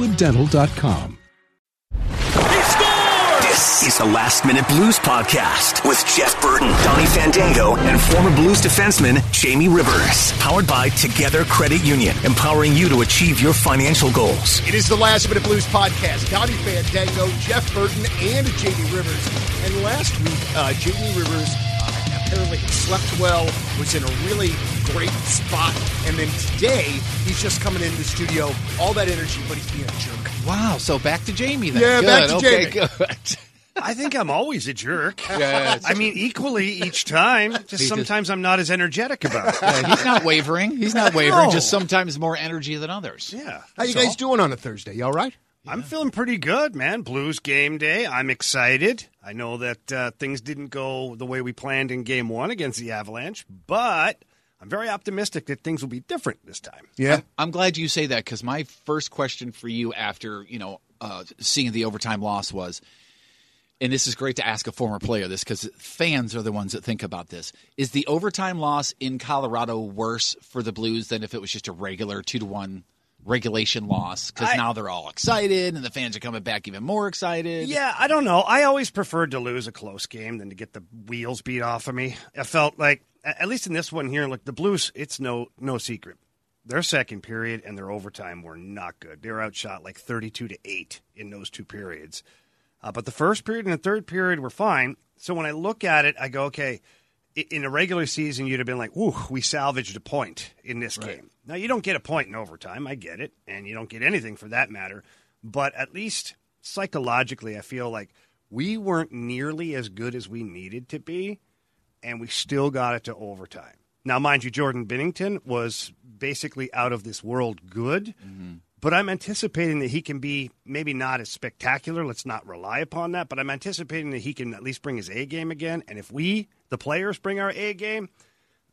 crestwooddental.com. This is the Last Minute Blues Podcast with Jeff Burton, Donnie Fandango, and former Blues defenseman Jamie Rivers. Powered by Together Credit Union, empowering you to achieve your financial goals. It is the Last Minute Blues podcast. Donnie Fandango, Jeff Burton, and Jamie Rivers. And last week, uh, Jamie Rivers apparently slept well, was in a really great spot, and then today he's just coming into the studio, all that energy, but he's being a jerk. Wow. So back to Jamie then. Yeah, good. back to okay, Jamie. Good. I think I'm always a jerk. Yeah, I mean, equally each time. Just just- sometimes I'm not as energetic about it. Yeah, he's not wavering. He's not wavering. No. Just sometimes more energy than others. Yeah. How you that's guys doing on a Thursday? You all right? I'm feeling pretty good, man. Blues game day. I'm excited. I know that uh, things didn't go the way we planned in game one against the Avalanche, but I'm very optimistic that things will be different this time. Yeah. I'm glad you say that because my first question for you after you know uh, seeing the overtime loss was, and this is great to ask a former player this because fans are the ones that think about this. Is the overtime loss in Colorado worse for the Blues than if it was just a regular two to one regulation loss? Because now they're all excited and the fans are coming back even more excited. Yeah, I don't know. I always preferred to lose a close game than to get the wheels beat off of me. I felt like, at least in this one here, look, the Blues, it's no no secret. Their second period and their overtime were not good. They were outshot like 32 to 8 in those two periods. Uh, but the first period and the third period were fine. So when I look at it, I go, okay, in a regular season, you'd have been like, "Ooh, we salvaged a point in this game. Now, you don't get a point in overtime. I get it. And you don't get anything for that matter. But at least psychologically, I feel like we weren't nearly as good as we needed to be. And we still got it to overtime. Now, mind you, Jordan Binnington was basically out of this world good. Mm-hmm. But I'm anticipating that he can be maybe not as spectacular. Let's not rely upon that. But I'm anticipating that he can at least bring his A game again. And if we, the players, bring our A game,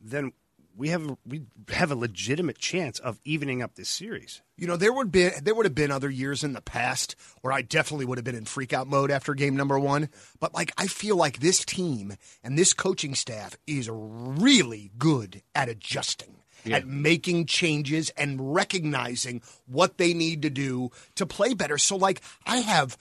then we have we have a legitimate chance of evening up this series. You know, there would be there would have been other years in the past where I definitely would have been in freak out mode after game number one. But like I feel like this team and this coaching staff is really good at adjusting. At making changes and recognizing what they need to do to play better. So, like, I have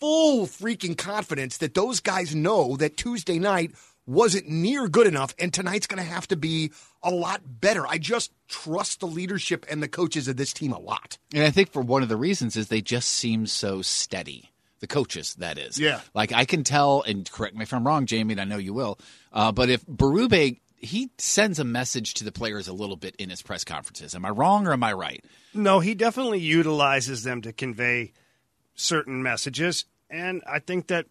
full freaking confidence that those guys know that Tuesday night wasn't near good enough and tonight's going to have to be a lot better. I just trust the leadership and the coaches of this team a lot. And I think for one of the reasons is they just seem so steady. The coaches, that is. Yeah. Like I can tell, and correct me if I'm wrong, Jamie, and I know you will. Uh, but if Berube, he sends a message to the players a little bit in his press conferences. Am I wrong or am I right? No, he definitely utilizes them to convey certain messages. And I think that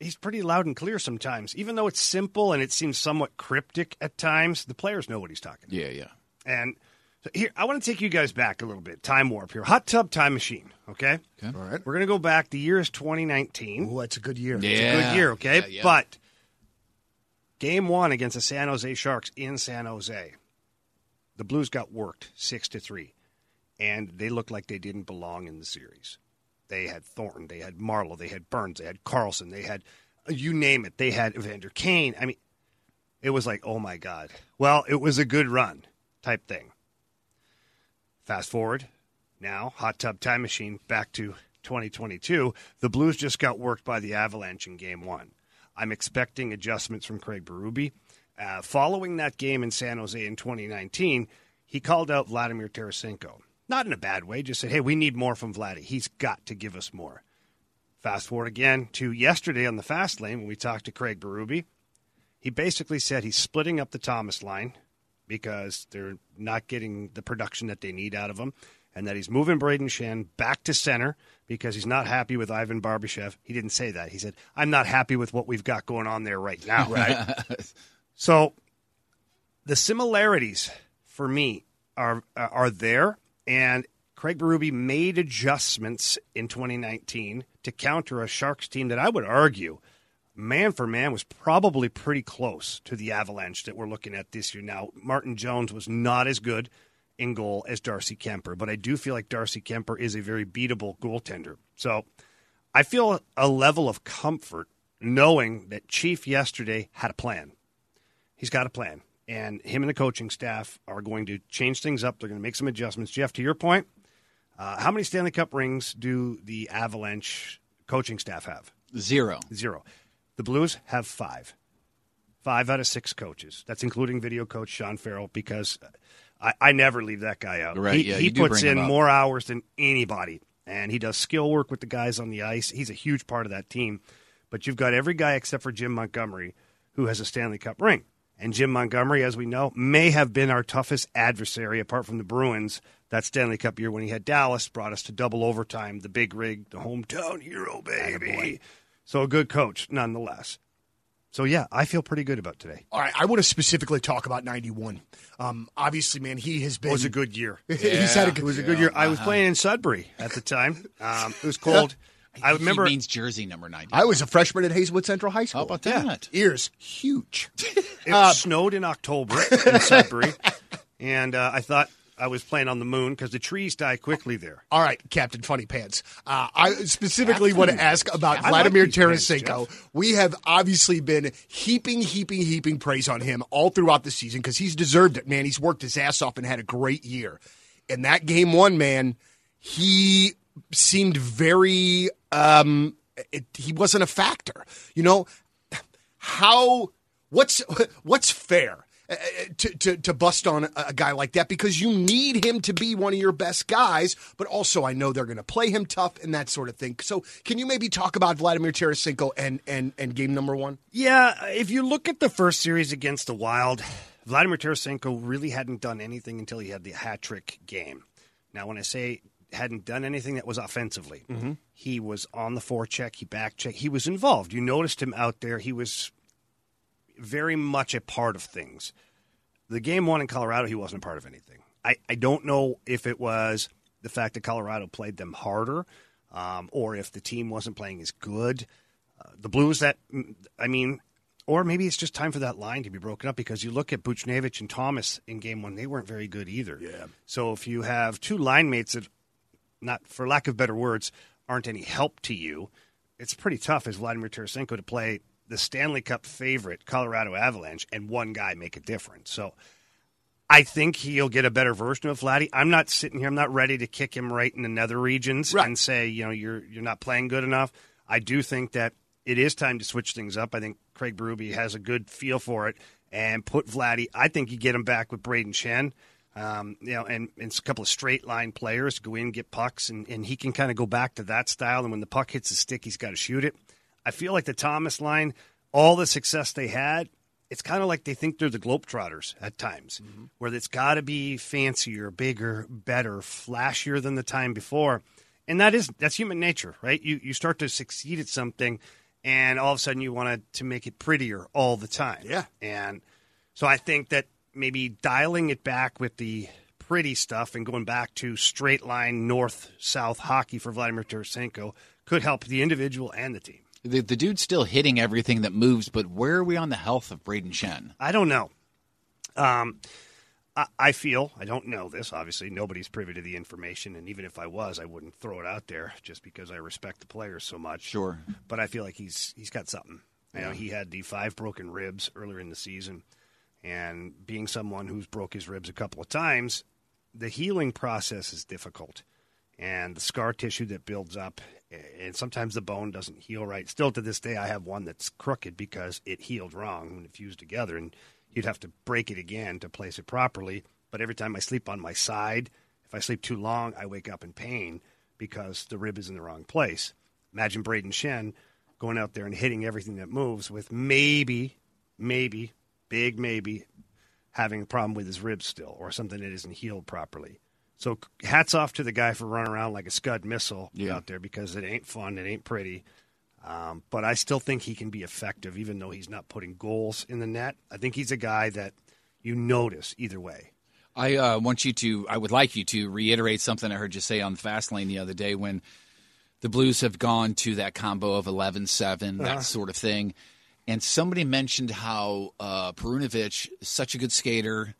he's pretty loud and clear sometimes. Even though it's simple and it seems somewhat cryptic at times, the players know what he's talking about. Yeah, yeah. And so here, I want to take you guys back a little bit. Time warp here. Hot tub time machine. Okay. All right. We're going to go back. The year is 2019. Oh, that's a good year. Yeah. It's a good year. Okay. Yeah, yeah. But game one against the San Jose Sharks in San Jose, the Blues got worked six to three, and they looked like they didn't belong in the series. They had Thornton, they had Marleau, they had Burns, they had Karlsson, they had you name it. They had Evander Kane. I mean, it was like, oh my god. Well, it was a good run type thing. Fast forward now, hot tub time machine back to 2022. The Blues just got worked by the Avalanche in game one. I'm expecting adjustments from Craig Berube. Uh, following that game in San Jose in 2019, he called out Vladimir Tarasenko. Not in a bad way, just said, hey, we need more from Vladdy. He's got to give us more. Fast forward again to yesterday on the fast lane when we talked to Craig Berube. He basically said he's splitting up the Thomas line because they're not getting the production that they need out of him, and that he's moving Brayden Schenn back to center because he's not happy with Ivan Barbashev. He didn't say that. He said, I'm not happy with what we've got going on there right now. Right. so the similarities for me are are there, and Craig Berube made adjustments in 2019 to counter a Sharks team that I would argue, man for man, was probably pretty close to the Avalanche that we're looking at this year. Now, Martin Jones was not as good in goal as Darcy Kuemper, but I do feel like Darcy Kuemper is a very beatable goaltender. So I feel a level of comfort knowing that Chief yesterday had a plan. He's got a plan. And him and the coaching staff are going to change things up. They're going to make some adjustments. Jeff, to your point, uh, how many Stanley Cup rings do the Avalanche coaching staff have? Zero. Zero. The Blues have five. Five out of six coaches. That's including video coach Sean Farrell because I, I never leave that guy out. Right, He, yeah, he puts in more hours than anybody, and he does skill work with the guys on the ice. He's a huge part of that team. But you've got every guy except for Jim Montgomery who has a Stanley Cup ring. And Jim Montgomery, as we know, may have been our toughest adversary apart from the Bruins that Stanley Cup year when he had Dallas, brought us to double overtime, the big rig, the hometown hero, baby. So a good coach, nonetheless. So, yeah, I feel pretty good about today. All right, I want to specifically talk about 91. Um, obviously, man, he has been. It was a good year. he's had a good, It was a good year. I was playing in Sudbury at the time. Um, it was cold. I remember. He means jersey number 90. I was a freshman at Hazelwood Central High School. How about that? Ears huge. It snowed in October in Sudbury, and uh, I thought I was playing on the moon because the trees die quickly there. All right, Captain Funny Pants. Uh, I specifically want to ask about I Vladimir like these pants, Tarasenko. we have obviously been heaping, heaping, heaping praise on him all throughout the season because he's deserved it, man. He's worked his ass off and had a great year. In that game one, man, he seemed very. Um, it, he wasn't a factor. You know how? What's what's fair? uh, to, to, to bust on a, a guy like that because you need him to be one of your best guys, but also I know they're going to play him tough and that sort of thing. So, can you maybe talk about Vladimir Tarasenko and, and, and game number one? Yeah, if you look at the first series against the Wild, Vladimir Tarasenko really hadn't done anything until he had the hat trick game. Now, when I say hadn't done anything that was offensively, he was on the forecheck, he back check, he was involved. You noticed him out there. He was very much a part of things. The game one in Colorado, he wasn't a part of anything. I, I don't know if it was the fact that Colorado played them harder um, or if the team wasn't playing as good. Uh, the Blues, that, I mean, or maybe it's just time for that line to be broken up because you look at Buchnevich and Thomas in game one, they weren't very good either. Yeah. So if you have two line mates that, not for lack of better words, aren't any help to you, it's pretty tough as Vladimir Tarasenko to play the Stanley Cup favorite Colorado Avalanche and one guy make a difference. So I think he'll get a better version of Vladdy. I'm not sitting here. I'm not ready to kick him right in the nether regions Right. and say, you know, you're you're not playing good enough. I do think that it is time to switch things up. I think Craig Berube has a good feel for it and put Vladdy. I think you get him back with Brayden Schenn. Um, you know, and, and a couple of straight line players go in, get pucks, and, and he can kind of go back to that style. And when the puck hits his stick, he's got to shoot it. I feel like the Thomas line, all the success they had, it's kind of like they think they're the Globetrotters at times, where it's got to be fancier, bigger, better, flashier than the time before. And that is that's human nature, right? You you start to succeed at something, and all of a sudden you want to, to make it prettier all the time. Yeah. And so I think that maybe dialing it back with the pretty stuff and going back to straight line north south hockey for Vladimir Tarasenko could help the individual and the team. The, the dude's still hitting everything that moves, but where are we on the health of Brayden Schenn? I don't know. Um, I, I feel I don't know this. Obviously, nobody's privy to the information, and even if I was, I wouldn't throw it out there just because I respect the players so much. Sure. but I feel like he's he's got something. You know, he had the five broken ribs earlier in the season, and being someone who's broke his ribs a couple of times, the healing process is difficult, and the scar tissue that builds up, and sometimes the bone doesn't heal right. Still to this day, I have one that's crooked because it healed wrong when it fused together, and you'd have to break it again to place it properly. But every time I sleep on my side, if I sleep too long, I wake up in pain because the rib is in the wrong place. Imagine Brayden Schenn going out there and hitting everything that moves with maybe, maybe, big maybe, having a problem with his ribs still or something that isn't healed properly. So hats off to the guy for running around like a Scud missile Yeah. out there because it ain't fun, it ain't pretty. Um, but I still think he can be effective, even though he's not putting goals in the net. I think he's a guy that you notice either way. I uh, want you to, I would like you to reiterate something I heard you say on Fast Lane the other day when the Blues have gone to that combo of 11 7, Uh-huh. that sort of thing. And somebody mentioned how uh, Perunovich is such a good skater.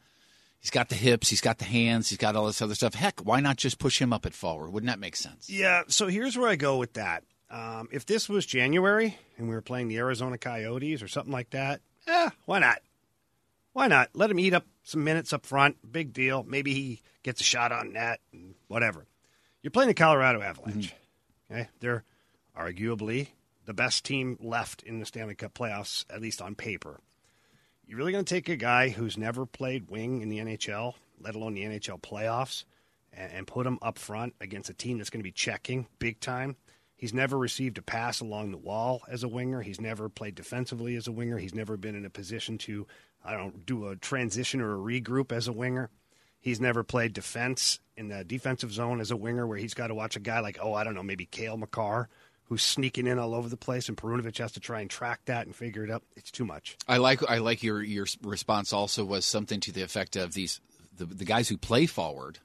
He's got the hips, he's got the hands, he's got all this other stuff. Heck, why not just push him up at forward? Wouldn't that make sense? Yeah, so here's where I go with that. Um, if this was January and we were playing the Arizona Coyotes or something like that, eh, why not? Why not? Let him eat up some minutes up front. Big deal. Maybe he gets a shot on net and whatever. You're playing the Colorado Avalanche. Okay? They're arguably the best team left in the Stanley Cup playoffs, at least on paper. You're really going to take a guy who's never played wing in the NHL, let alone the NHL playoffs, and, and put him up front against a team that's going to be checking big time? He's never received a pass along the wall as a winger. He's never played defensively as a winger. He's never been in a position to, I don't do a transition or a regroup as a winger. He's never played defense in the defensive zone as a winger where he's got to watch a guy like, oh, I don't know, maybe Cale Makar who's sneaking in all over the place, and Perunovich has to try and track that and figure it out. It's too much. I like I like your your response also was something to the effect of these the, the guys who play forward.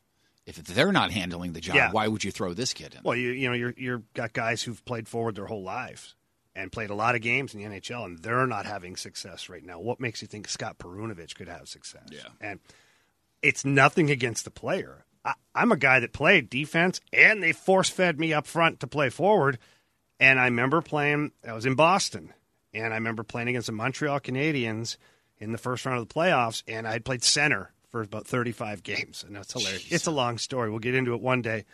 If they're not handling the job, Yeah. why would you throw this kid in? Well, you you know you're you're got guys who've played forward their whole lives and played a lot of games in the NHL, and they're not having success right now. What makes you think Scott Perunovich could have success? Yeah. and it's nothing against the player. I, I'm a guy that played defense, and they force fed me up front to play forward. And I remember playing. I was in Boston, and I remember playing against the Montreal Canadiens in the first round of the playoffs, and I had played center for about 35 games, and that's hilarious. It's a long story. We'll get into it one day.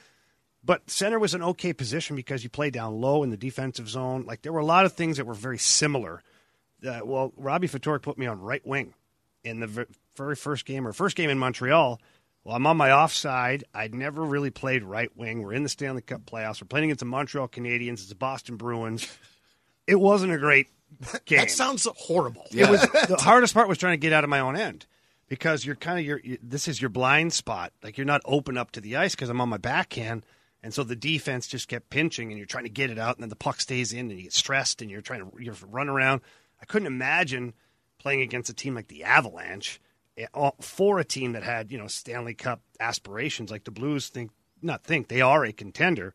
But center was an okay position because you play down low in the defensive zone. Like there were a lot of things that were very similar. Uh, well, Robbie Ftorek put me on right wing in the very first game or first game in Montreal. Well, I'm on my offside. I'd never really played right wing. We're in the Stanley Cup playoffs. We're playing against the Montreal Canadiens. It's the Boston Bruins. It wasn't a great game. That sounds horrible. It was the hardest part was trying to get out of my own end because you're kind of your you, this is your blind spot. Like you're not open up to the ice because I'm on my backhand, and so the defense just kept pinching, and you're trying to get it out, and then the puck stays in, and you get stressed, and you're trying to you run around. I couldn't imagine playing against a team like the Avalanche for a team that had you know Stanley Cup aspirations like the Blues think not think they are a contender.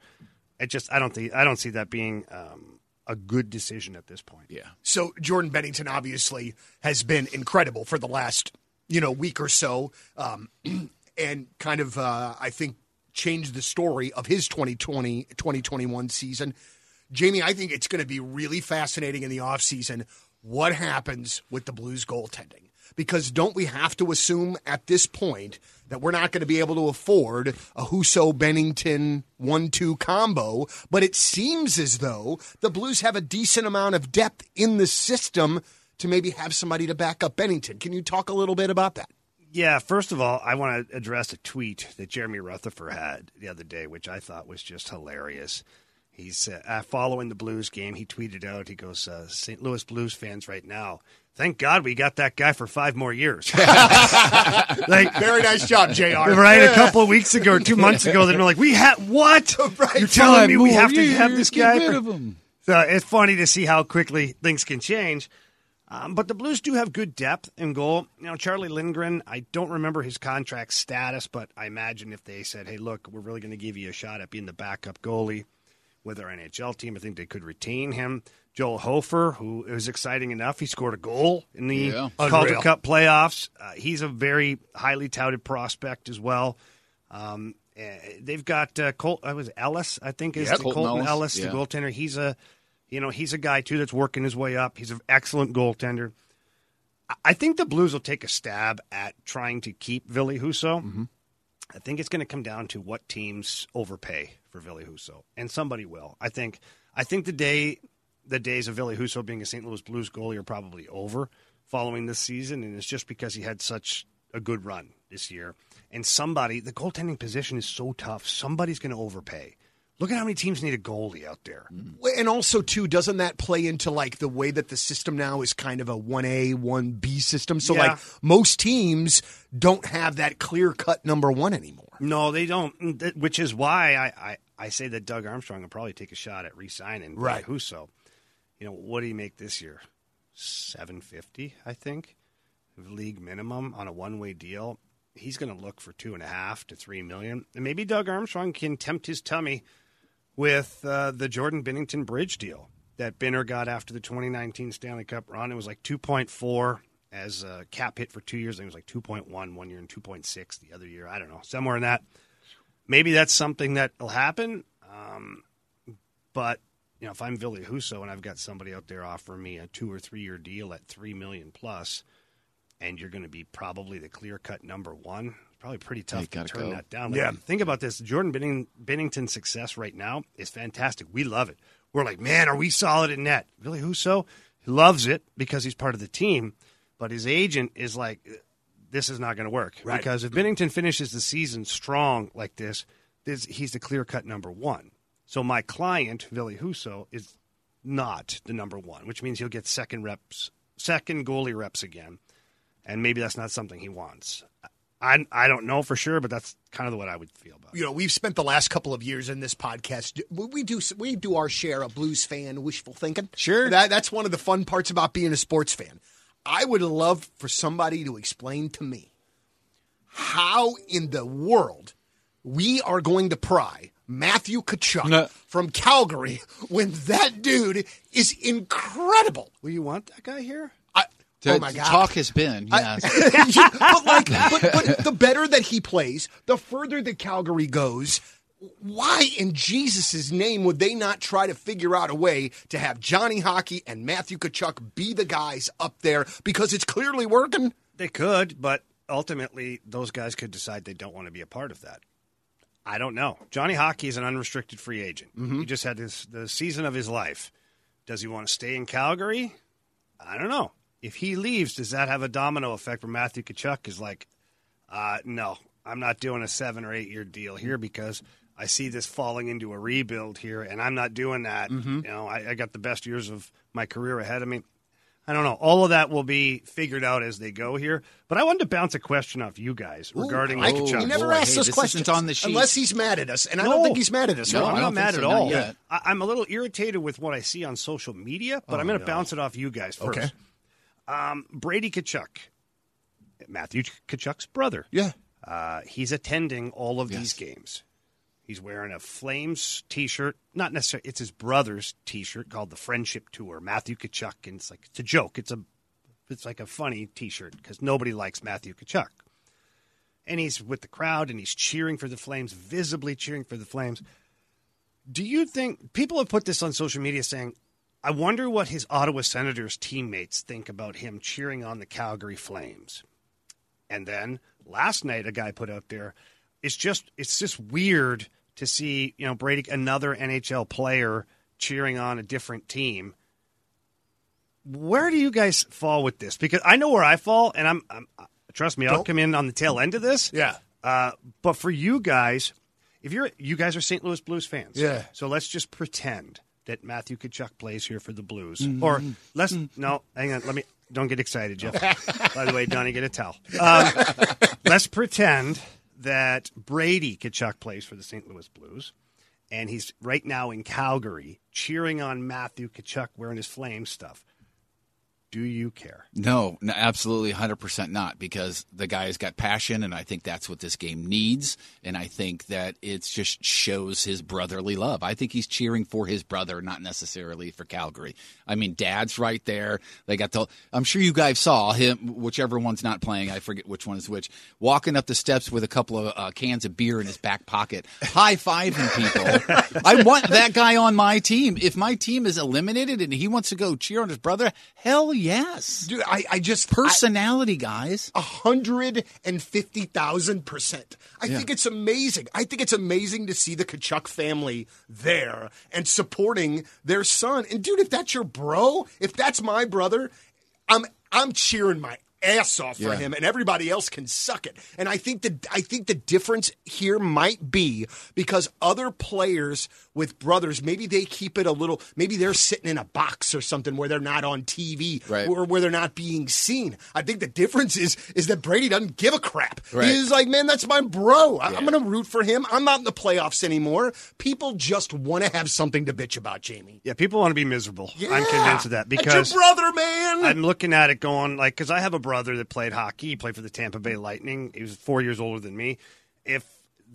It just I don't think I don't see that being um, a good decision at this point. yeah. So Jordan Binnington obviously has been incredible for the last you know week or so, um, and kind of uh, I think changed the story of his 2020 2021 season. Jamie, I think it's going to be really fascinating in the offseason what happens with the Blues goaltending. Because don't we have to assume at this point that we're not going to be able to afford a Husso Binnington 1 2 combo? But it seems as though the Blues have a decent amount of depth in the system to maybe have somebody to back up Binnington. Can you talk a little bit about that? Yeah, first of all, I want to address a tweet that Jeremy Rutherford had the other day, which I thought was just hilarious. He's uh, following the Blues game. He tweeted out, he goes, uh, St. Louis Blues fans right now, thank God we got that guy for five more years. like, Very nice job, JR. right a couple of weeks ago or two months ago, they were like, we had what? Right. You're telling Five me we have to have this guy? rid for- of him. so it's funny to see how quickly things can change. Um, but the Blues do have good depth in goal. You know, Charlie Lindgren, I don't remember his contract status, but I imagine if they said, hey, look, we're really going to give you a shot at being the backup goalie with our NHL team, I think they could retain him. Joel Hofer, who is exciting enough, he scored a goal in the Yeah. Calder Unreal. Cup playoffs. Uh, he's a very highly touted prospect as well. Um, eh, they've got uh, Colt. I was Ellis, I think is Yep, the Colton Colton Ellis, Ellis, yeah. the goaltender. He's a, you know, he's a guy too that's working his way up. He's an excellent goaltender. I- I think the Blues will take a stab at trying to keep Billy Husso. Mm-hmm. I think it's going to come down to what teams overpay for Billy Husso, and somebody will. I think. I think the day, the days of Billy Husso being a St. Louis Blues goalie are probably over following this season, and it's just because he had such a good run this year. And somebody, the goaltending position is so tough. Somebody's going to overpay. Look at how many teams need a goalie out there. Mm-hmm. And also, too, doesn't that play into like the way that the system now is kind of a one A, one B system? So, Yeah. like most teams don't have that clear cut number one anymore. No, they don't. Which is why I, I, I say that Doug Armstrong will probably take a shot at re-signing Right. Husso. You know, what do you make this year? Seven fifty, I think, league minimum on a one-way deal. he's going to look for two and a half to three million, and maybe Doug Armstrong can tempt his tummy with uh, the Jordan Binnington Bridge deal that Binner got after the 2019 Stanley Cup run. It was like 2.4 as a cap hit for two years. I think it was like 2.1 one year and 2.6 the other year. I don't know, somewhere in that. Maybe that's something that will happen. Um, but you know, if I'm Ville Husso and I've got somebody out there offering me a two or three year deal at three million plus, and you're going to be probably the clear cut number one, it's probably pretty tough to turn go. that down. Like, Yeah. think about this: Jordan Binning, Binnington's success right now is fantastic. We love it. We're like, man, are we solid in net? Ville Husso he loves it because he's part of the team, but his agent is like, this is not going to work Right. because if Binnington finishes the season strong like this, this he's the clear cut number one. So my client, Ville Husso, is not the number one, which means he'll get second reps, second goalie reps again, and maybe that's not something he wants. I I don't know for sure, but that's kind of what I would feel about. it. you know, we've spent the last couple of years in this podcast. We do we do our share of blues fan wishful thinking. Sure. that that's one of the fun parts about being a sports fan. I would love for somebody to explain to me how in the world we are going to pry Matthew Tkachuk No. from Calgary when that dude is incredible. Will you want that guy here? I, The oh my god! talk has been yes. but like, but, but the better that he plays, the further that Calgary goes. Why in Jesus' name would they not try to figure out a way to have Johnny Hockey and Matthew Tkachuk be the guys up there because it's clearly working? They could, but ultimately, those guys could decide they don't want to be a part of that. I don't know. Johnny Hockey is an unrestricted free agent. He just had his, the season of his life. Does he want to stay in Calgary? I don't know. If he leaves, does that have a domino effect where Matthew Tkachuk is like, uh, no, I'm not doing a seven or eight year deal here because I see this falling into a rebuild here, and I'm not doing that. You know, I, I got the best years of my career ahead of me. I don't know. All of that will be figured out as they go here. But I wanted to bounce a question off you guys regarding I, Tkachuk. he never boy, asks hey, us questions on the sheet. unless he's mad at us, and I don't think he's mad at us. No, No, I'm not mad think at all. I, I'm a little irritated with what I see on social media, but I'm going to bounce it off you guys first. Okay. Um, Brady Tkachuk, Matthew Tkachuk's brother. Yeah. Uh, he's attending all of these games. He's wearing a Flames T-shirt. Not necessarily. It's his brother's T-shirt called the Friendship Tour. Matthew Tkachuk, and it's like it's a joke. It's a, it's like a funny T-shirt because nobody likes Matthew Tkachuk. And he's with the crowd and he's cheering for the Flames, visibly cheering for the Flames. Do you think people have put this on social media saying, I wonder what his Ottawa Senators teammates think about him cheering on the Calgary Flames? And then last night, a guy put out there, it's just it's just weird to see you know Brady, another NHL player cheering on a different team. Where do you guys fall with this? Because I know where I fall, and I'm, I'm trust me, I'll Don't- come in on the tail end of this. Yeah. Uh, but for you guys, if you're you guys are St. Louis Blues fans, Yeah. So let's just pretend that Matthew Tkachuk plays here for the Blues, Mm-hmm. or let's no, hang on, let me don't get excited, Jeff. By the way, Donnie, get a towel. Um, let's pretend that Brady Tkachuk plays for the St. Louis Blues, and he's right now in Calgary cheering on Matthew Tkachuk wearing his flame stuff. Do you care? No, no, absolutely 100% not because the guy's got passion and I think that's what this game needs and I think that it just shows his brotherly love. I think he's cheering for his brother not necessarily for Calgary. I mean, dad's right there. They got the I'm sure you guys saw him whichever one's not playing, I forget which one is which, walking up the steps with a couple of uh, cans of beer in his back pocket, high-fiving people. I want that guy on my team. If my team is eliminated and he wants to go cheer on his brother, hell yes. Dude, I, I just I- Personality, guys. A hundred and fifty thousand percent. I think it's amazing. I think it's amazing to see the Tkachuk family there and supporting their son. And dude, if that's your bro, if that's my brother, I'm I'm cheering my ass off for Yeah. him and everybody else can suck it. And I think the I think the difference here might be because other players with brothers, maybe they keep it a little maybe they're sitting in a box or something where they're not on TV Right. or where they're not being seen. I think the difference is is that Brady doesn't give a crap. Right. He's like, man, that's my bro. I- I'm going to root for him. I'm not in the playoffs anymore. People just want to have something to bitch about, Jamie. Yeah, people want to be miserable. I'm convinced of that That's because your brother, man. I'm looking at it going like because I have a brother brother that played hockey. He played for the Tampa Bay Lightning. He was four years older than me. If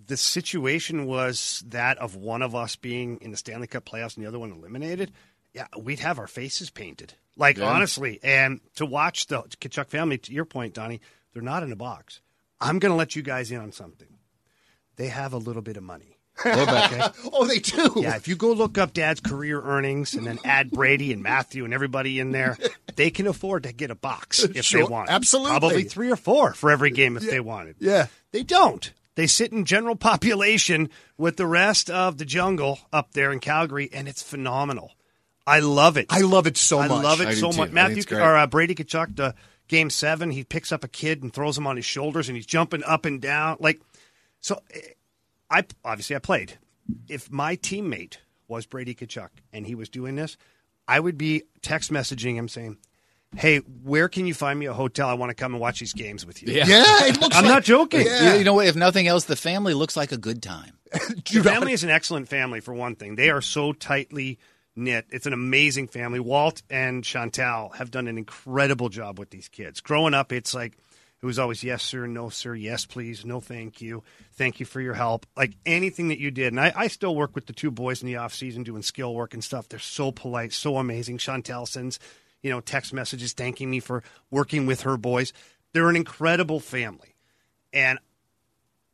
the situation was that of one of us being in the Stanley Cup playoffs and the other one eliminated, yeah, we'd have our faces painted. Like Yeah. honestly, and to watch the Tkachuk family, to your point, Donnie, they're not in a box. I'm going to let you guys in on something. They have a little bit of money. Oh, they do. Yeah, if you go look up Dad's career earnings and then add Brady and Matthew and everybody in there, they can afford to get a box if Sure, they want. absolutely. Probably three or four for every game if they wanted. Yeah. They don't. They sit in general population with the rest of the jungle up there in Calgary, and it's phenomenal. I love it. I love it so I much. I love it I so much. think Matthew it's great. or uh, Brady Tkachuk, the game seven, he picks up a kid and throws him on his shoulders, and he's jumping up and down. Like, so eh, I obviously I played. If my teammate was Brady Tkachuk and he was doing this, I would be text messaging him saying, "Hey, where can you find me a hotel? I want to come and watch these games with you." Yeah. Yeah, it looks I'm like- not joking. Yeah. You, you know what? If nothing else, the family looks like a good time. Your family is an excellent family for one thing. They are so tightly knit. It's an amazing family. Walt and Chantal have done an incredible job with these kids. Growing up, it's like it was always yes sir, no sir, yes please, no thank you, thank you for your help. Like anything that you did, and I, I still work with the two boys in the off season doing skill work and stuff. They're so polite, so amazing. Chantal sends you know text messages thanking me for working with her boys. They're an incredible family, and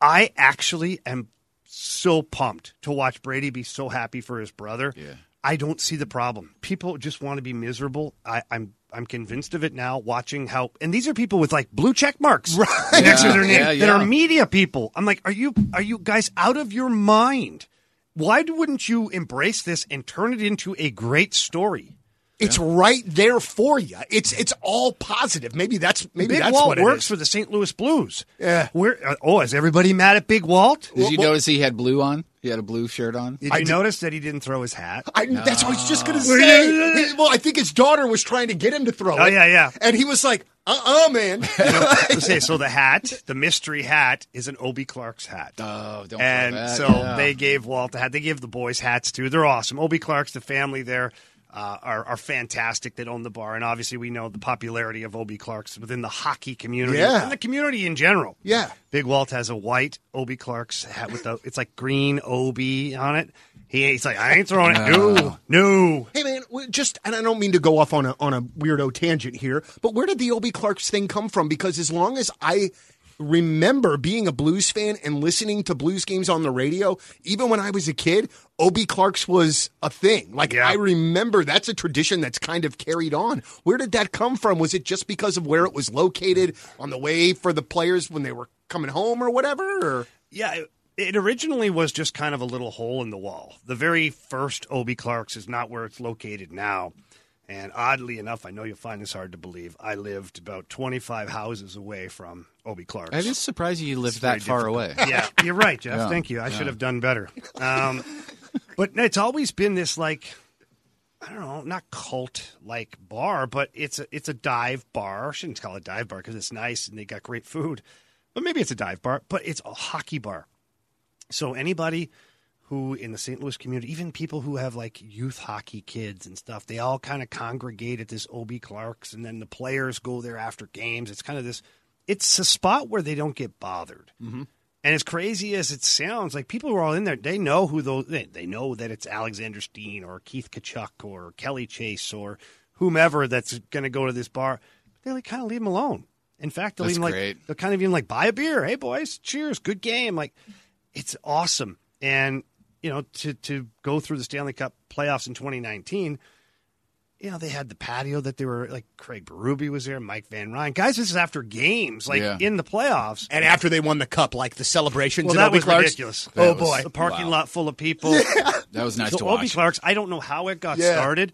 I actually am so pumped to watch Brady be so happy for his brother. Yeah. I don't see the problem. People just want to be miserable. I, I'm I'm convinced of it now. Watching how and these are people with like blue check marks next to Yeah, their name yeah, that are media people. I'm like, are you are you guys out of your mind? Why wouldn't you embrace this and turn it into a great story? It's right there for you. It's it's all positive. Maybe that's maybe Big that's Walt what works is. for the St. Louis Blues. Yeah. Where, uh, oh, is everybody mad at Big Walt? Did you notice he had blue on? He had a blue shirt on. Did you notice that he didn't throw his hat? I, That's what I was just going to say. Well, I think his daughter was trying to get him to throw it. Oh, it. yeah, yeah. And he was like, uh-uh, man. Okay, so the hat, the mystery hat, is an Obie Clark's hat. Oh, don't and throw that. so Yeah. they gave Walt the hat. They gave the boys hats too. They're awesome. Obie Clark's, the family there, uh, are, are fantastic that own the bar. And obviously, we know the popularity of Obie Clark's within the hockey community Yeah. and the community in general. Yeah. Big Walt has a white Obie Clark's hat with the, it's like green Obie on it. He, he's like, I ain't throwing it. No, no. Hey man, just and I don't mean to go off on a on a weirdo tangent here, but where did the Obie Clark's thing come from? Because as long as I remember being a blues fan and listening to blues games on the radio, even when I was a kid, Obie Clark's was a thing. Like Yeah. I remember that's a tradition that's kind of carried on. Where did that come from? Was it just because of where it was located on the way for the players when they were coming home or whatever? Or Yeah, it, it originally was just kind of a little hole in the wall. The very first Obie Clark's is not where it's located now. And oddly enough, I know you'll find this hard to believe. I lived about 25 houses away from Obie Clark. I was surprised you you lived that far away. yeah, you're right, Jeff. Yeah, Thank you. I yeah. should have done better. Um, but it's always been this like I don't know, not cult like bar, but it's a it's a dive bar. I shouldn't call it dive bar because it's nice and they got great food. But maybe it's a dive bar, but it's a hockey bar. So anybody who in the St. Louis community, even people who have like youth hockey kids and stuff, they all kind of congregate at this Obie Clark's, and then the players go there after games. It's kind of this. It's a spot where they don't get bothered. Mm-hmm. And as crazy as it sounds, like people who are all in there, they know who those. They, they know that it's Alexander Steen or Keith Tkachuk or Kelly Chase or whomever that's going to go to this bar. They like kind of leave them alone. In fact, they'll That's even like they'll kind of even like buy a beer. Hey boys, cheers, good game. Like it's awesome. And you know, to to go through the Stanley Cup playoffs in 2019, you know, they had the patio that they were like Craig Berube was there, Mike Van Ryn. Guys, this is after games, like Yeah. in the playoffs. and after they won the cup, like the celebrations. Well, that Obie was Clark's. ridiculous. Oh was- boy, The parking Wow. lot full of people. That was nice so to Obie watch. Clark's, I don't know how it got Yeah. started.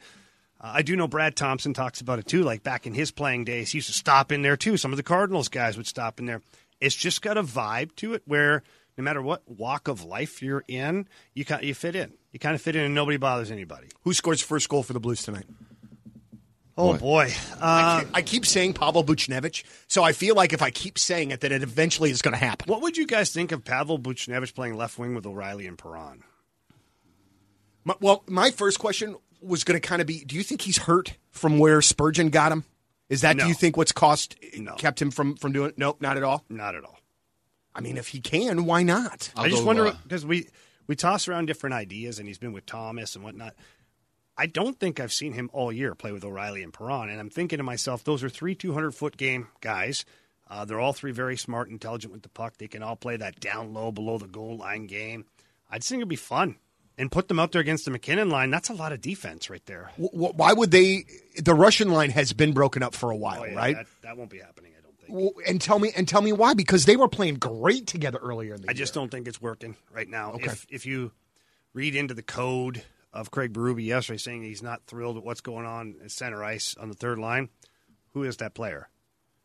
Uh, I do know Brad Thompson talks about it too. Like back in his playing days, he used to stop in there too. Some of the Cardinals guys would stop in there. It's just got a vibe to it where no matter what walk of life you're in, you kind you fit in. You kind of fit in, and nobody bothers anybody. who scores the first goal for the Blues tonight? Oh boy, uh, I keep saying Pavel Buchnevich, so I feel like if I keep saying it, that it eventually is going to happen. what would you guys think of Pavel Buchnevich playing left wing with O'Reilly and Perron? My, well, my first question was going to kind of be: Do you think he's hurt from where Spurgeon got him? Is that No. do you think what's cost No. kept him from from doing? Nope, not at all. Not at all. I mean, if he can, why not? I'll I just go, wonder uh, because we we toss around different ideas, and he's been with Thomas and whatnot. I don't think I've seen him all year play with O'Reilly and Perron, and I'm thinking to myself, those are three 200 foot game guys. Uh, they're all three very smart, intelligent with the puck. They can all play that down low, below the goal line game. I just think it'd be fun, and put them out there against the MacKinnon line. That's a lot of defense right there. W- w- why would they? The Russian line has been broken up for a while, Oh, yeah, right? That, that won't be happening. I don't think. W- and tell me and tell me why because they were playing great together earlier in the I year. just don't think it's working right now. Okay. If if you read into the code of Craig Berube yesterday saying he's not thrilled with what's going on at center ice on the third line, who is that player?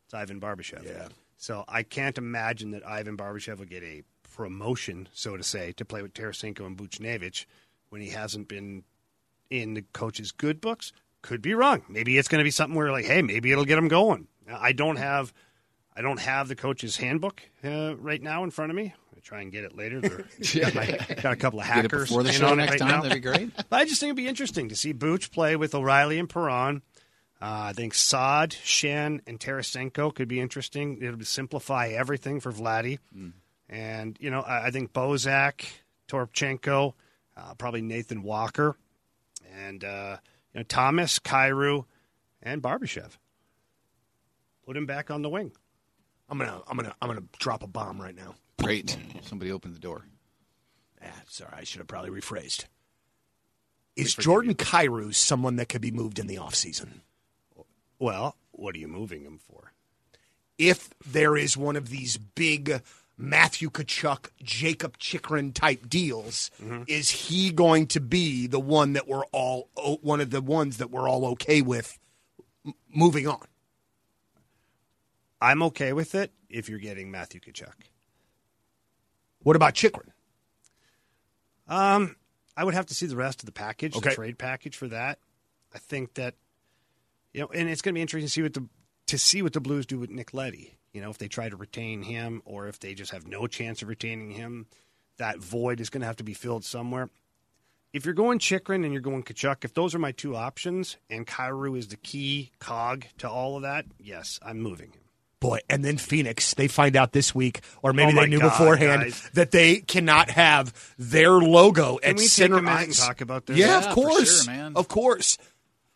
It's Ivan Barbashev. Yeah. So I can't imagine that Ivan Barbashev would get a promotion, so to say, to play with Tarasenko and Buchnevich when he hasn't been in the coach's good books. Could be wrong. Maybe it's going to be something where like, hey, maybe it'll get him going. I don't have, I don't have the coach's handbook uh, right now in front of me. I try and get it later. Got, my- got a couple of hackers before the show next right time. now. That'd be great. But I just think it'd be interesting to see Booch play with O'Reilly and Perron. Uh, I think Saad, Schenn, and Tarasenko could be interesting. It'll simplify everything for Vladdy. And, you know, I, I think Bozak, Toropchenko, uh, probably Nathan Walker, and, uh, you know, Thomas, Kyrou, and Barbashev. Put him back on the wing. I'm gonna I'm gonna I'm gonna drop a bomb right now. Great. Somebody opened the door. Ah, sorry, I should have probably rephrased. Is Jordan Kyrou someone that could be moved in the offseason? Well, what are you moving him for? If there is one of these big Matthew Tkachuk, Jakob Chychrun type deals, is he going to be the one that we're all one of the ones that we're all okay with moving on? I'm okay with it if you're getting Matthew Tkachuk. What about Chychrun? Um, I would have to see the rest of the package, Okay. the trade package for that. I think that you know, and it's going to be interesting to see what the to see what the Blues do with Nick Leddy. You know, if they try to retain him or if they just have no chance of retaining him, that void is going to have to be filled somewhere. If you're going Chychrun and you're going Tkachuk, if those are my two options, and Kyrou is the key cog to all of that, yes, I'm moving him. Boy, and then Phoenix, they find out this week, or maybe Oh they knew God, beforehand guys. that they cannot have their logo Can at center a minute and ice. talk about this? Yeah, Yeah, of course, sure, man. of course.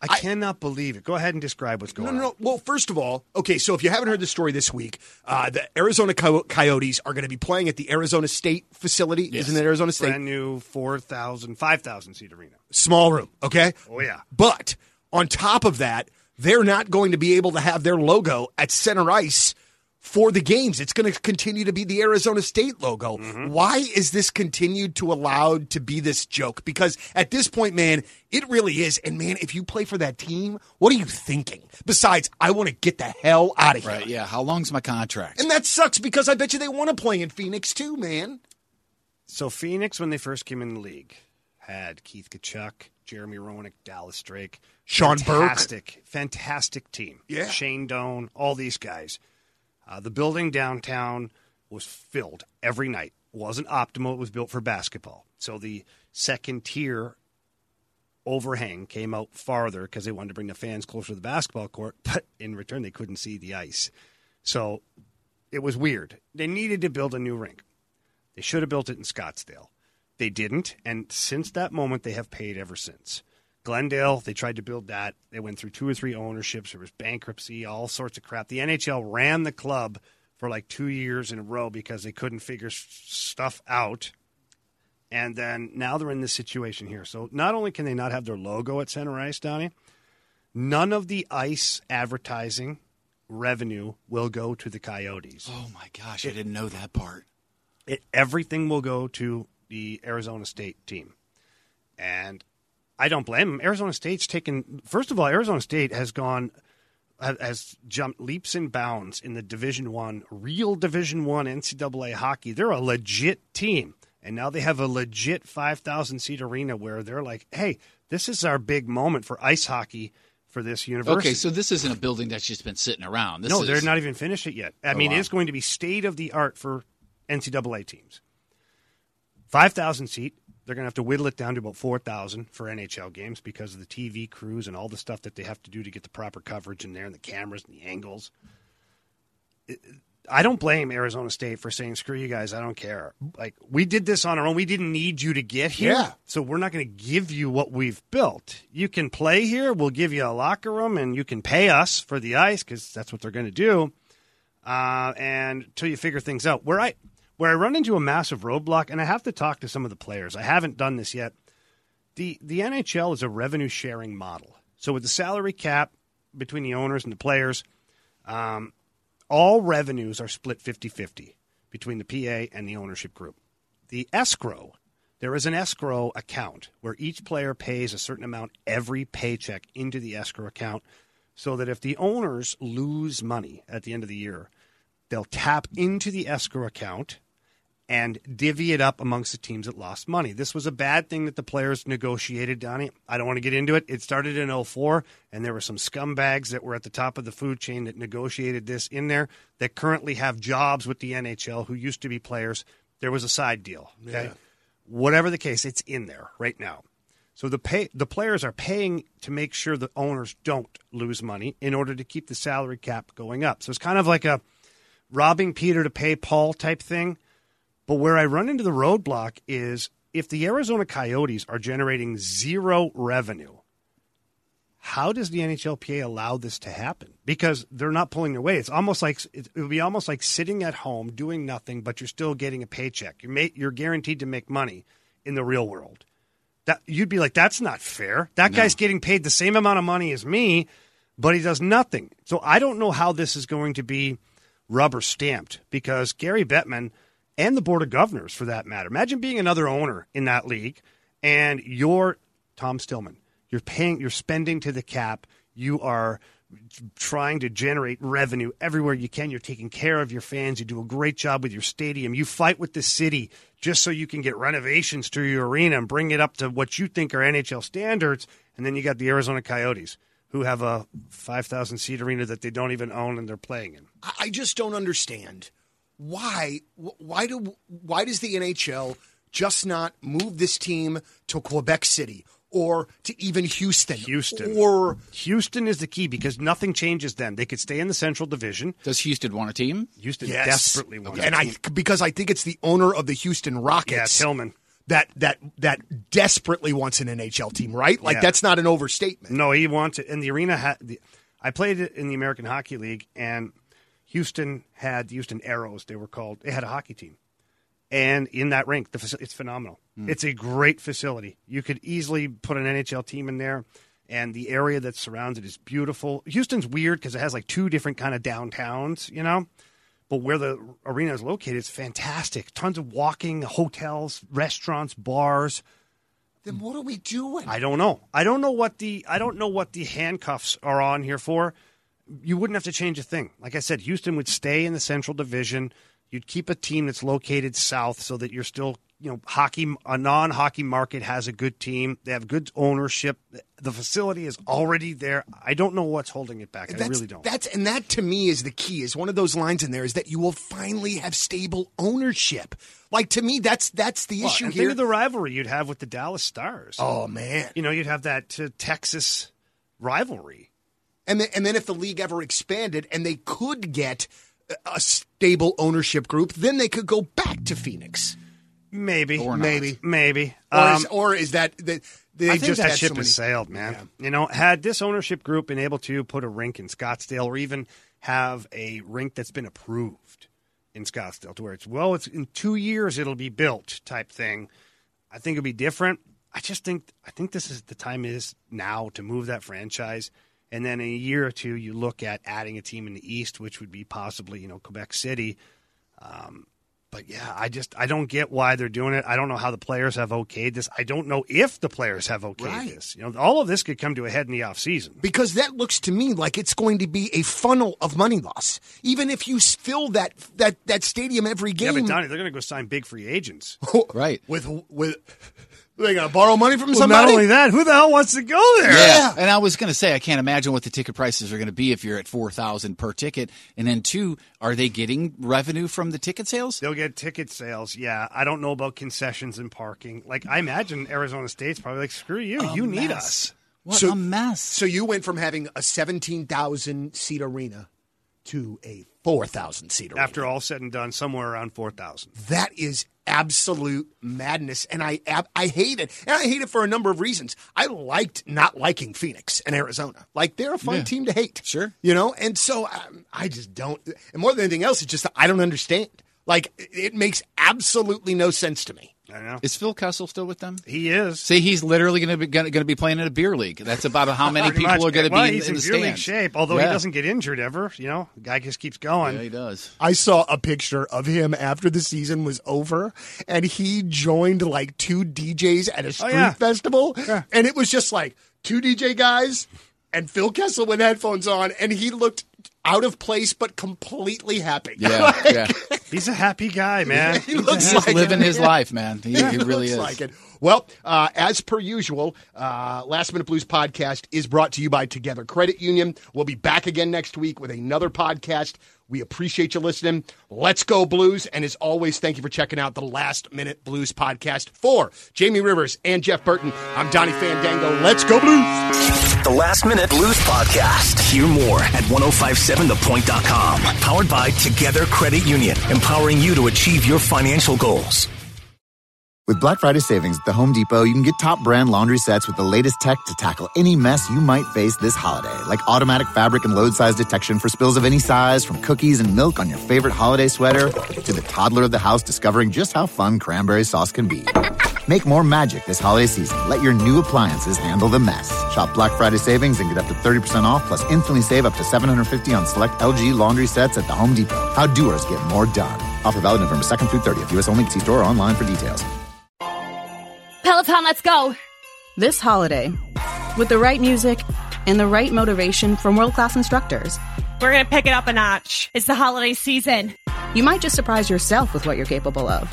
I, cannot believe it. Go ahead and describe what's going No, no, no. on. Well, first of all, okay, so if you haven't heard the story this week, uh, the Arizona Coy- Coyotes are going to be playing at the Arizona State facility. Isn't it Arizona State? Brand new 4,000, 5,000 seat arena. Small room, okay? Oh, yeah. But on top of that, they're not going to be able to have their logo at center ice for the games. It's going to continue to be the Arizona State logo. Mm-hmm. Why is this continued to allowed to be this joke? Because at this point, man, it really is. And man, if you play for that team, what are you thinking? Besides, I want to get the hell out of here. Right. Yeah. How long's my contract? And that sucks because I bet you they want to play in Phoenix too, man. So Phoenix, when they first came in the league, had Keith Tkachuk, Jeremy Roenick, Dallas Drake, Sean Burke. fantastic, fantastic team. Yeah. Shane Doan, all these guys. Uh, the building downtown was filled every night. wasn't optimal. It was built for basketball. So the second tier overhang came out farther because they wanted to bring the fans closer to the basketball court, but in return they couldn't see the ice. So it was weird. They needed to build a new rink. They should have built it in Scottsdale. They didn't, and since that moment, they have paid ever since. Glendale, they tried to build that. They went through two or three ownerships. There was bankruptcy, all sorts of crap. The NHL ran the club for like two years in a row because they couldn't figure stuff out. And then now they're in this situation here. So not only can they not have their logo at center ice, Donnie, none of the ice advertising revenue will go to the Coyotes Oh my gosh, I didn't know that part. it, everything will go to the Arizona State team. And I don't blame them. Arizona State's taken, first of all, Arizona State has gone, has jumped leaps and bounds in the Division One, real Division One NCAA hockey. They're a legit team. And now they have a legit 5,000 seat arena where they're like, hey, this is our big moment for ice hockey for this university. Okay, so this isn't a building that's just been sitting around. This No, is, they're not even finished it yet. I oh, mean, wow. it's going to be state of the art for NCAA teams. 5,000 seat, They're going to have to whittle it down to about 4,000 for NHL games because of the TV crews and all the stuff that they have to do to get the proper coverage in there and the cameras and the angles. I don't blame Arizona State for saying, screw you guys, I don't care. Like, we did this on our own. We didn't need you to get here. Yeah. So we're not going to give you what we've built. You can play here. We'll give you a locker room and you can pay us for the ice because that's what they're going to do. Uh, and until you figure things out. Where I where I run into a massive roadblock, and I have to talk to some of the players. I haven't done this yet. The the NHL is a revenue sharing model. So with the salary cap between the owners and the players, um, all revenues are split 50-50 between the PA and the ownership group. The escrow, there is an escrow account where each player pays a certain amount every paycheck into the escrow account so that if the owners lose money at the end of the year, they'll tap into the escrow account and divvy it up amongst the teams that lost money. This was a bad thing that the players negotiated, Donnie. I don't want to get into it. It started in 04, and there were some scumbags that were at the top of the food chain that negotiated this in there that currently have jobs with the NHL who used to be players. There was a side deal. Okay. Yeah. Whatever the case, it's in there right now. So the pay the players are paying to make sure the owners don't lose money in order to keep the salary cap going up. So it's kind of like a robbing Peter to pay Paul type thing. But where I run into the roadblock is if the Arizona Coyotes are generating zero revenue, how does the NHLPA allow this to happen? Because they're not pulling their weight. It's almost like it would be almost like sitting at home doing nothing, but you're still getting a paycheck. You're you're guaranteed to make money in the real world. That you'd be like, that's not fair. That guy's getting paid the same amount of money as me, but he does nothing. So I don't know how this is going to be rubber stamped because Gary Bettman and the board of governors, for that matter, imagine being another owner in that league and you're Tom Stillman. You're paying, you're spending to the cap. You are trying to generate revenue everywhere you can. You're taking care of your fans. You do a great job with your stadium. You fight with the city just so you can get renovations to your arena and bring it up to what you think are NHL standards. And then you got the Arizona Coyotes, who have a 5,000 seat arena that they don't even own and they're playing in. I just don't understand why. Why do? Why does the NHL just not move this team to Quebec City or to even Houston? Houston. or Houston is the key because nothing changes then. They could stay in the Central Division. Does Houston want a team? Houston yes, desperately wants and I because I think it's the owner of the Houston Yeah, Rockets. Tilman. that that that desperately wants an NHL team, right? Like Yeah. that's not an overstatement. No, he wants it. And the arena had. The, I played it in the American Hockey League, and Houston had the Houston Aeros. They were called. They had a hockey team, and in that rink, the faci- it's phenomenal. Hmm. It's a great facility. You could easily put an NHL team in there, and the area that surrounds it is beautiful. Houston's weird because it has like two different kind of downtowns, you know. But where the arena is located, it's fantastic. Tons of walking, hotels, restaurants, bars. Then what are we doing? I don't know. I don't know what the I don't know what the handcuffs are on here for. You wouldn't have to change a thing. Like I said, Houston would stay in the Central Division. You'd keep a team that's located south so that you're still, you know, hockey a non-hockey market has a good team. They have good ownership. The facility is already there. I don't know what's holding it back. I really don't. That's and that to me is the key. Is one of those lines in there is that you will finally have stable ownership. Like to me, that's that's the Well, issue and here. think of the rivalry you'd have with the Dallas Stars. oh man! You know, you'd have that uh, Texas rivalry. And then, and then if the league ever expanded and they could get a- stable ownership group, then they could go back to Phoenix. Maybe, Or maybe, maybe. Or, Um, is, or is that that they I think just that ship so many, has sailed, man. You know, had this ownership group been able to put a rink in Scottsdale, or even have a rink that's been approved in Scottsdale, to where it's well, it's in two years it'll be built type thing. I think it'd be different. I just think I think this is the time is now to move that franchise, and then in a year or two you look at adding a team in the East, which would be possibly you know Quebec City. Um, but yeah, I just I don't get why they're doing it. I don't know how the players have okayed this. I don't know if the players have okayed Right. this. You know, all of this could come to a head in the off season. because that looks to me like it's going to be a funnel of money loss. Even if you fill that that that stadium every game. Yeah, game but Donnie, they're going to go sign big free agents. Right. with with They got to borrow money from Well, somebody. not only that, who the hell wants to go there? Yeah. And I was going to say, I can't imagine what the ticket prices are going to be if you're at four thousand per ticket. And then two, are they getting revenue from the ticket sales? They'll get ticket sales. Yeah, I don't know about concessions and parking. Like I imagine Arizona State's probably like, screw you, you need us. What So- a mess! So you went from having a 17,000 seat arena to a 4,000 seat arena. After all said and done, somewhere around four thousand. That is absolute madness, and I I hate it, and I hate it for a number of reasons. I liked not liking Phoenix and Arizona, like they're a fun Yeah. team to hate, Sure. you know. And so um, I just don't. And more than anything else, it's just I don't understand. Like it makes absolutely no sense to me. I know Is Phil Kessel still with them? he is. See, he's literally going to be going to be playing in a beer league. That's about how many people much. are going to well, be in, he's in in the beer league shape, although Yeah. he doesn't get injured ever. You know, the guy just keeps going. Yeah, he does. I saw a picture of him after the season was over, and he joined like two DJs at a oh, street yeah. festival, and it was just like two DJ guys and Phil Kessel with headphones on, and he looked out of place but completely happy. Yeah, Like, yeah. He's a happy guy, man. he looks He's like living it. his life, man. He, he really looks is. like it. Well, uh, as per usual, uh, Last Minute Blues podcast is brought to you by Together Credit Union. We'll be back again next week with another podcast. We appreciate you listening. Let's go Blues. And as always, thank you for checking out the Last Minute Blues podcast for Jamie Rivers and Jeff Burton. I'm Donnie Fandango. Let's go Blues. The Last Minute Blues Podcast. Hear more at 1057thepoint.com. Powered by Together Credit Union, empowering you to achieve your financial goals. With Black Friday savings at the Home Depot, you can get top brand laundry sets with the latest tech to tackle any mess you might face this holiday, like automatic fabric and load size detection for spills of any size, from cookies and milk on your favorite holiday sweater to the toddler of the house discovering just how fun cranberry sauce can be. Make more magic this holiday season. Let your new appliances handle the mess. Shop Black Friday savings and get up to 30% off, plus instantly save up to 750 on select LG laundry sets at the Home Depot. How doers get more done. Offer valid November 2nd through 30th. U.S. only. See store or online for details. Peloton, let's go! This holiday, with the right music and the right motivation from world class instructors, We're going to pick it up a notch. It's the holiday season. you might just surprise yourself with what you're capable of.